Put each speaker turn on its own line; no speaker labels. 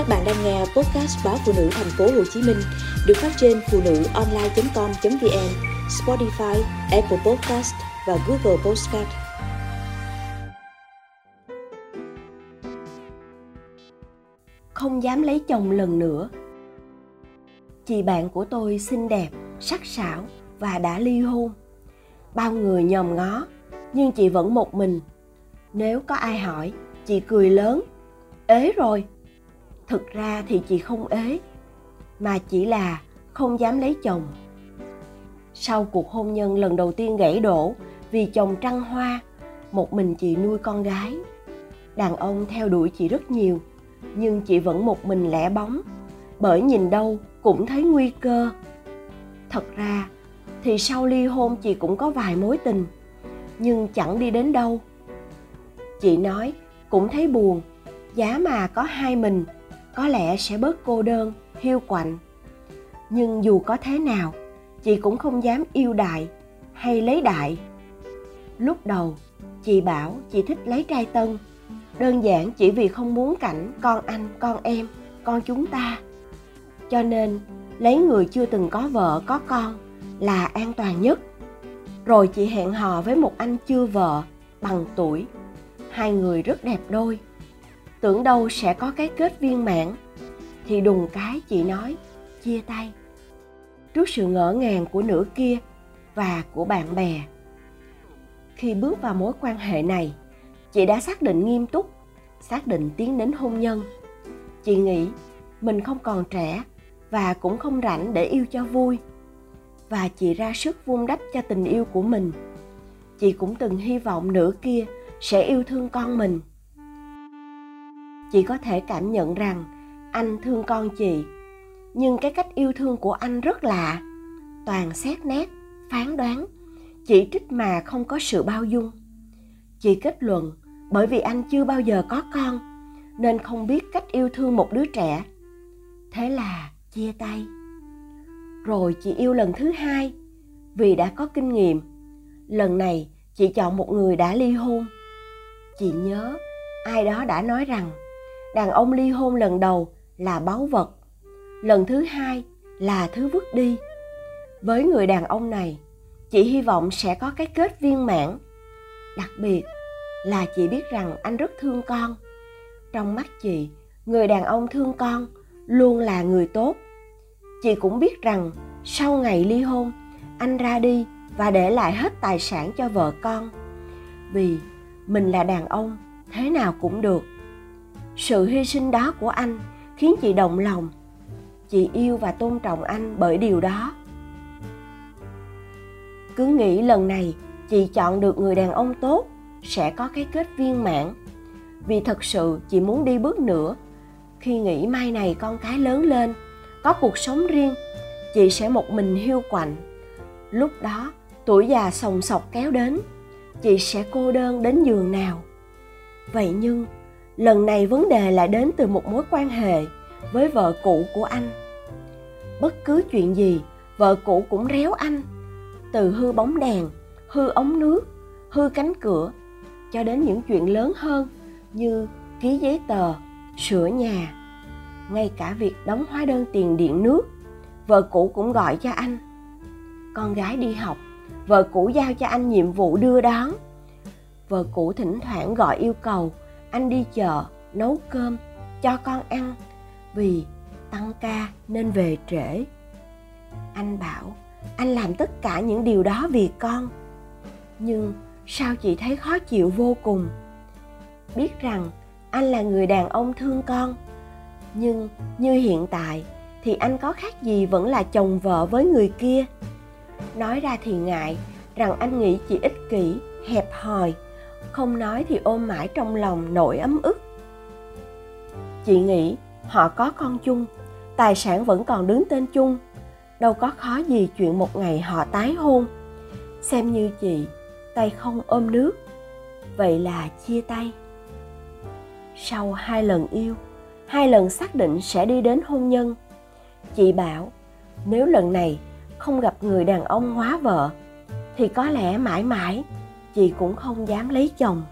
Các bạn đang nghe podcast báo phụ nữ thành phố Hồ Chí Minh được phát trên phụ nữ online.com.vn, Spotify, Apple Podcast và Google Podcast.
Không dám lấy chồng lần nữa. Chị bạn của tôi xinh đẹp, sắc sảo và đã ly hôn. Bao người nhòm ngó, nhưng chị vẫn một mình. Nếu có ai hỏi, chị cười lớn. Ế rồi, thực ra thì chị không ế, mà chỉ là không dám lấy chồng. Sau cuộc hôn nhân lần đầu tiên gãy đổ vì chồng trăng hoa, một mình chị nuôi con gái. Đàn ông theo đuổi chị rất nhiều, nhưng chị vẫn một mình lẻ bóng, bởi nhìn đâu cũng thấy nguy cơ. Thật ra thì sau ly hôn chị cũng có vài mối tình, nhưng chẳng đi đến đâu. Chị nói cũng thấy buồn, giá mà có hai mình có lẽ sẽ bớt cô đơn, hiu quạnh. Nhưng dù có thế nào, chị cũng không dám yêu đại hay lấy đại. Lúc đầu, chị bảo chị thích lấy trai tân. Đơn giản chỉ vì không muốn cảnh con anh, con em, con chúng ta. Cho nên, lấy người chưa từng có vợ, có con là an toàn nhất. Rồi chị hẹn hò với một anh chưa vợ, bằng tuổi. Hai người rất đẹp đôi tưởng đâu sẽ có cái kết viên mãn. Thì đùng cái chị nói, chia tay. Trước sự ngỡ ngàng của nửa kia và của bạn bè. Khi bước vào mối quan hệ này, chị đã xác định nghiêm túc, xác định tiến đến hôn nhân. Chị nghĩ mình không còn trẻ và cũng không rảnh để yêu cho vui. Và chị ra sức vun đắp cho tình yêu của mình. Chị cũng từng hy vọng nửa kia sẽ yêu thương con mình chị có thể cảm nhận rằng anh thương con chị. Nhưng cái cách yêu thương của anh rất lạ. Toàn xét nét, phán đoán. Chỉ trích mà không có sự bao dung. Chị kết luận, bởi vì anh chưa bao giờ có con, nên không biết cách yêu thương một đứa trẻ. Thế là chia tay. Rồi chị yêu lần thứ hai, vì đã có kinh nghiệm. Lần này, chị chọn một người đã ly hôn. Chị nhớ, ai đó đã nói rằng đàn ông ly hôn lần đầu là báu vật, lần thứ hai là thứ vứt đi. Với người đàn ông này, chị hy vọng sẽ có cái kết viên mãn. Đặc biệt là chị biết rằng anh rất thương con. Trong mắt chị, người đàn ông thương con luôn là người tốt. Chị cũng biết rằng sau ngày ly hôn, anh ra đi và để lại hết tài sản cho vợ con. Vì mình là đàn ông, thế nào cũng được sự hy sinh đó của anh khiến chị động lòng. Chị yêu và tôn trọng anh bởi điều đó. Cứ nghĩ lần này chị chọn được người đàn ông tốt sẽ có cái kết viên mãn. Vì thật sự chị muốn đi bước nữa. Khi nghĩ mai này con cái lớn lên, có cuộc sống riêng, chị sẽ một mình hiu quạnh. Lúc đó, tuổi già sòng sọc kéo đến, chị sẽ cô đơn đến giường nào. Vậy nhưng lần này vấn đề lại đến từ một mối quan hệ với vợ cũ của anh. Bất cứ chuyện gì, vợ cũ cũng réo anh, từ hư bóng đèn, hư ống nước, hư cánh cửa, cho đến những chuyện lớn hơn như ký giấy tờ, sửa nhà. Ngay cả việc đóng hóa đơn tiền điện nước, vợ cũ cũng gọi cho anh. Con gái đi học, vợ cũ giao cho anh nhiệm vụ đưa đón. Vợ cũ thỉnh thoảng gọi yêu cầu anh đi chợ, nấu cơm, cho con ăn, vì tăng ca nên về trễ. Anh bảo, anh làm tất cả những điều đó vì con. Nhưng sao chị thấy khó chịu vô cùng? Biết rằng anh là người đàn ông thương con, nhưng như hiện tại thì anh có khác gì vẫn là chồng vợ với người kia. Nói ra thì ngại, rằng anh nghĩ chị ích kỷ, hẹp hòi không nói thì ôm mãi trong lòng nỗi ấm ức. Chị nghĩ họ có con chung, tài sản vẫn còn đứng tên chung. Đâu có khó gì chuyện một ngày họ tái hôn. Xem như chị, tay không ôm nước. Vậy là chia tay. Sau hai lần yêu, hai lần xác định sẽ đi đến hôn nhân, chị bảo, nếu lần này không gặp người đàn ông hóa vợ, thì có lẽ mãi mãi chị cũng không dám lấy chồng.